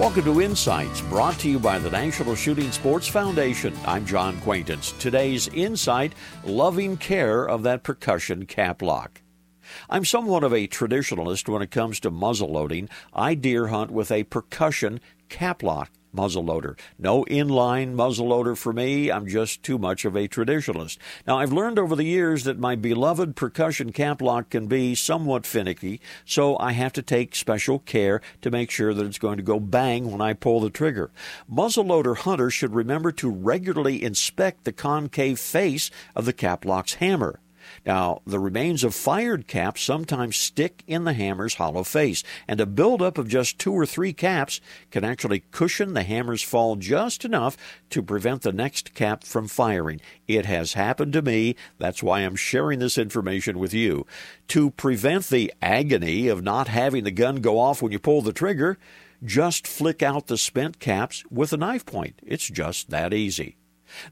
Welcome to Insights, brought to you by the National Shooting Sports Foundation. I'm John Quaintance. Today's insight loving care of that percussion cap lock. I'm somewhat of a traditionalist when it comes to muzzle loading. I deer hunt with a percussion cap lock muzzleloader. No inline muzzleloader for me. I'm just too much of a traditionalist. Now, I've learned over the years that my beloved percussion cap lock can be somewhat finicky, so I have to take special care to make sure that it's going to go bang when I pull the trigger. Muzzleloader hunters should remember to regularly inspect the concave face of the cap lock's hammer. Now, the remains of fired caps sometimes stick in the hammer's hollow face, and a buildup of just two or three caps can actually cushion the hammer's fall just enough to prevent the next cap from firing. It has happened to me. That's why I'm sharing this information with you. To prevent the agony of not having the gun go off when you pull the trigger, just flick out the spent caps with a knife point. It's just that easy.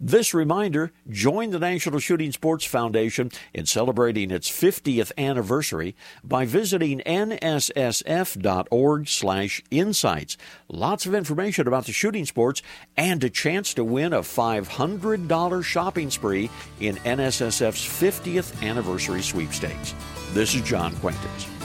This reminder, join the National Shooting Sports Foundation in celebrating its 50th anniversary by visiting nssf.org/insights. Lots of information about the shooting sports and a chance to win a $500 shopping spree in NSSF's 50th anniversary sweepstakes. This is John Quaintance.